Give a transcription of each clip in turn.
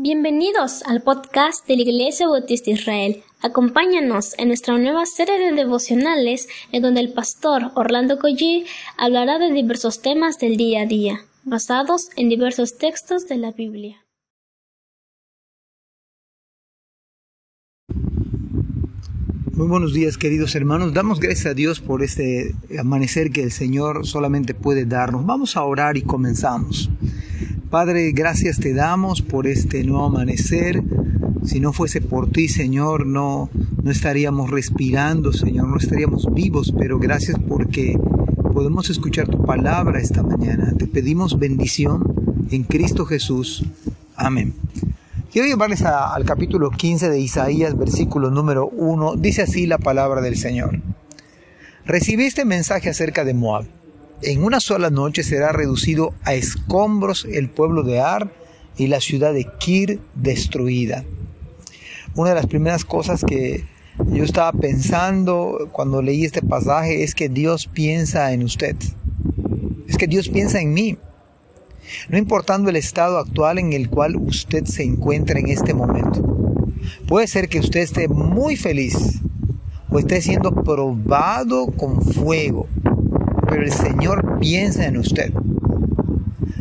Bienvenidos al podcast de la Iglesia Bautista Israel. Acompáñanos en nuestra nueva serie de devocionales en donde el pastor Orlando Collie hablará de diversos temas del día a día, basados en diversos textos de la Biblia. Muy buenos días queridos hermanos, damos gracias a Dios por este amanecer que el Señor solamente puede darnos. Vamos a orar y comenzamos. Padre, gracias te damos por este nuevo amanecer. Si no fuese por ti, Señor, no, no estaríamos respirando, Señor, no estaríamos vivos, pero gracias porque podemos escuchar tu palabra esta mañana. Te pedimos bendición en Cristo Jesús. Amén. Quiero llevarles al capítulo 15 de Isaías, versículo número 1. Dice así la palabra del Señor. Recibí este mensaje acerca de Moab. En una sola noche será reducido a escombros el pueblo de Ar y la ciudad de Kir destruida. Una de las primeras cosas que yo estaba pensando cuando leí este pasaje es que Dios piensa en usted. Es que Dios piensa en mí. No importando el estado actual en el cual usted se encuentra en este momento. Puede ser que usted esté muy feliz o esté siendo probado con fuego pero el Señor piensa en usted.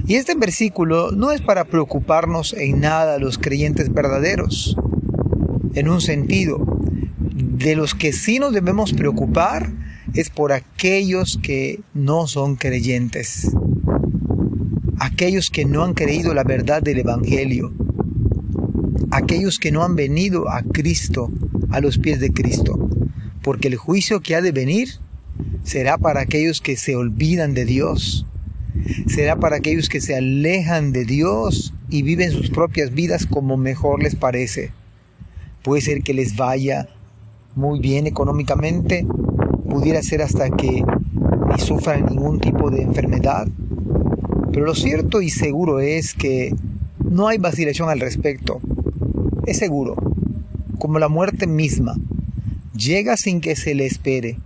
Y este versículo no es para preocuparnos en nada los creyentes verdaderos. En un sentido, de los que sí nos debemos preocupar es por aquellos que no son creyentes. Aquellos que no han creído la verdad del Evangelio. Aquellos que no han venido a Cristo, a los pies de Cristo. Porque el juicio que ha de venir será para aquellos que se olvidan de Dios, será para aquellos que se alejan de Dios y viven sus propias vidas como mejor les parece. Puede ser que les vaya muy bien económicamente, pudiera ser hasta que ni sufran ningún tipo de enfermedad, pero lo cierto y seguro es que no hay vacilación al respecto. Es seguro, como la muerte misma, llega sin que se le espere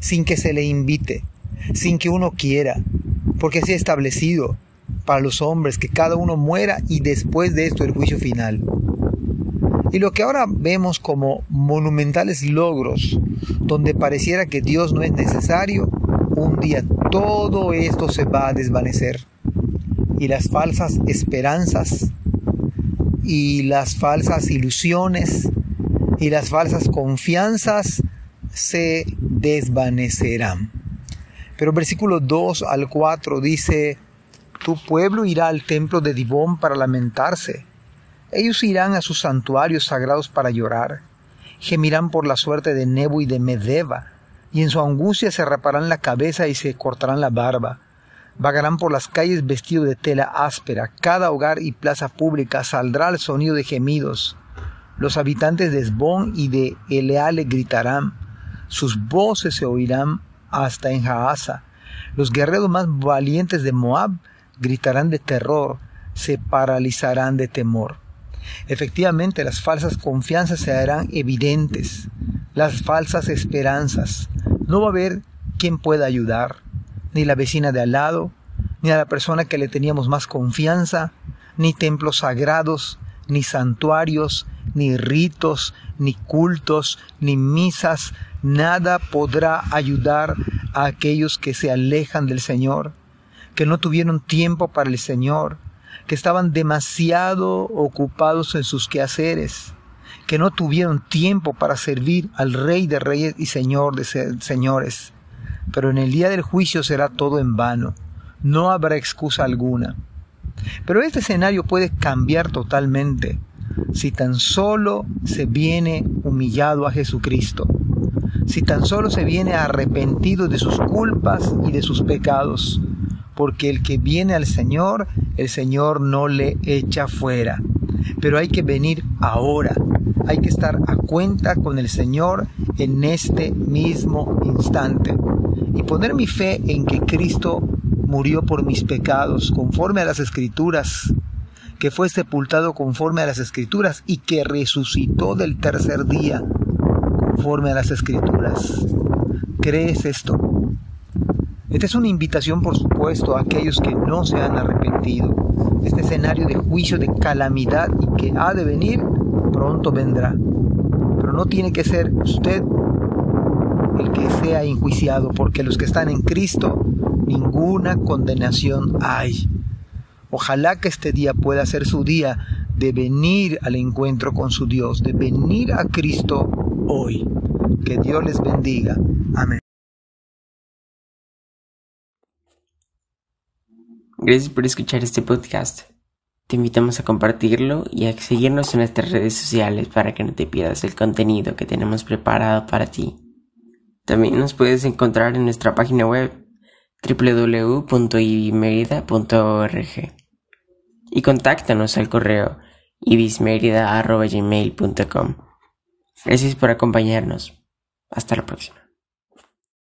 sin que se le invite, sin que uno quiera, porque así establecido para los hombres que cada uno muera y después de esto el juicio final. Y lo que ahora vemos como monumentales logros, donde pareciera que Dios no es necesario, un día todo esto se va a desvanecer. Y las falsas esperanzas, y las falsas ilusiones, y las falsas confianzas se desvanecerán. Pero versículo 2 al 4 dice, Tu pueblo irá al templo de Dibón para lamentarse. Ellos irán a sus santuarios sagrados para llorar. Gemirán por la suerte de Nebo y de Medeba, y en su angustia se raparán la cabeza y se cortarán la barba. Vagarán por las calles vestidos de tela áspera. Cada hogar y plaza pública saldrá al sonido de gemidos. Los habitantes de Esbón y de Eleale gritarán sus voces se oirán hasta en Jaasa. Los guerreros más valientes de Moab gritarán de terror, se paralizarán de temor. Efectivamente, las falsas confianzas se harán evidentes, las falsas esperanzas. No va a haber quien pueda ayudar, ni la vecina de al lado, ni a la persona que le teníamos más confianza, ni templos sagrados, ni santuarios, ni ritos, ni cultos, ni misas, nada podrá ayudar a aquellos que se alejan del Señor, que no tuvieron tiempo para el Señor, que estaban demasiado ocupados en sus quehaceres, que no tuvieron tiempo para servir al Rey de Reyes y Señor de Señores. Pero en el día del juicio será todo en vano, no habrá excusa alguna. Pero este escenario puede cambiar totalmente si tan solo se viene humillado a Jesucristo, si tan solo se viene arrepentido de sus culpas y de sus pecados, porque el que viene al Señor, el Señor no le echa fuera. Pero hay que venir ahora, hay que estar a cuenta con el Señor en este mismo instante y poner mi fe en que Cristo murió por mis pecados, conforme a las escrituras, que fue sepultado conforme a las escrituras y que resucitó del tercer día conforme a las escrituras. ¿Crees esto? Esta es una invitación, por supuesto, a aquellos que no se han arrepentido. Este escenario de juicio, de calamidad y que ha de venir, pronto vendrá. Pero no tiene que ser usted el que sea enjuiciado, porque los que están en Cristo, ninguna condenación hay. Ojalá que este día pueda ser su día de venir al encuentro con su Dios, de venir a Cristo hoy. Que Dios les bendiga. Amén. Gracias por escuchar este podcast. Te invitamos a compartirlo y a seguirnos en nuestras redes sociales para que no te pierdas el contenido que tenemos preparado para ti. También nos puedes encontrar en nuestra página web www.ibimerida.org y contáctanos al correo ibismerida.gmail.com. Gracias por acompañarnos. Hasta la próxima.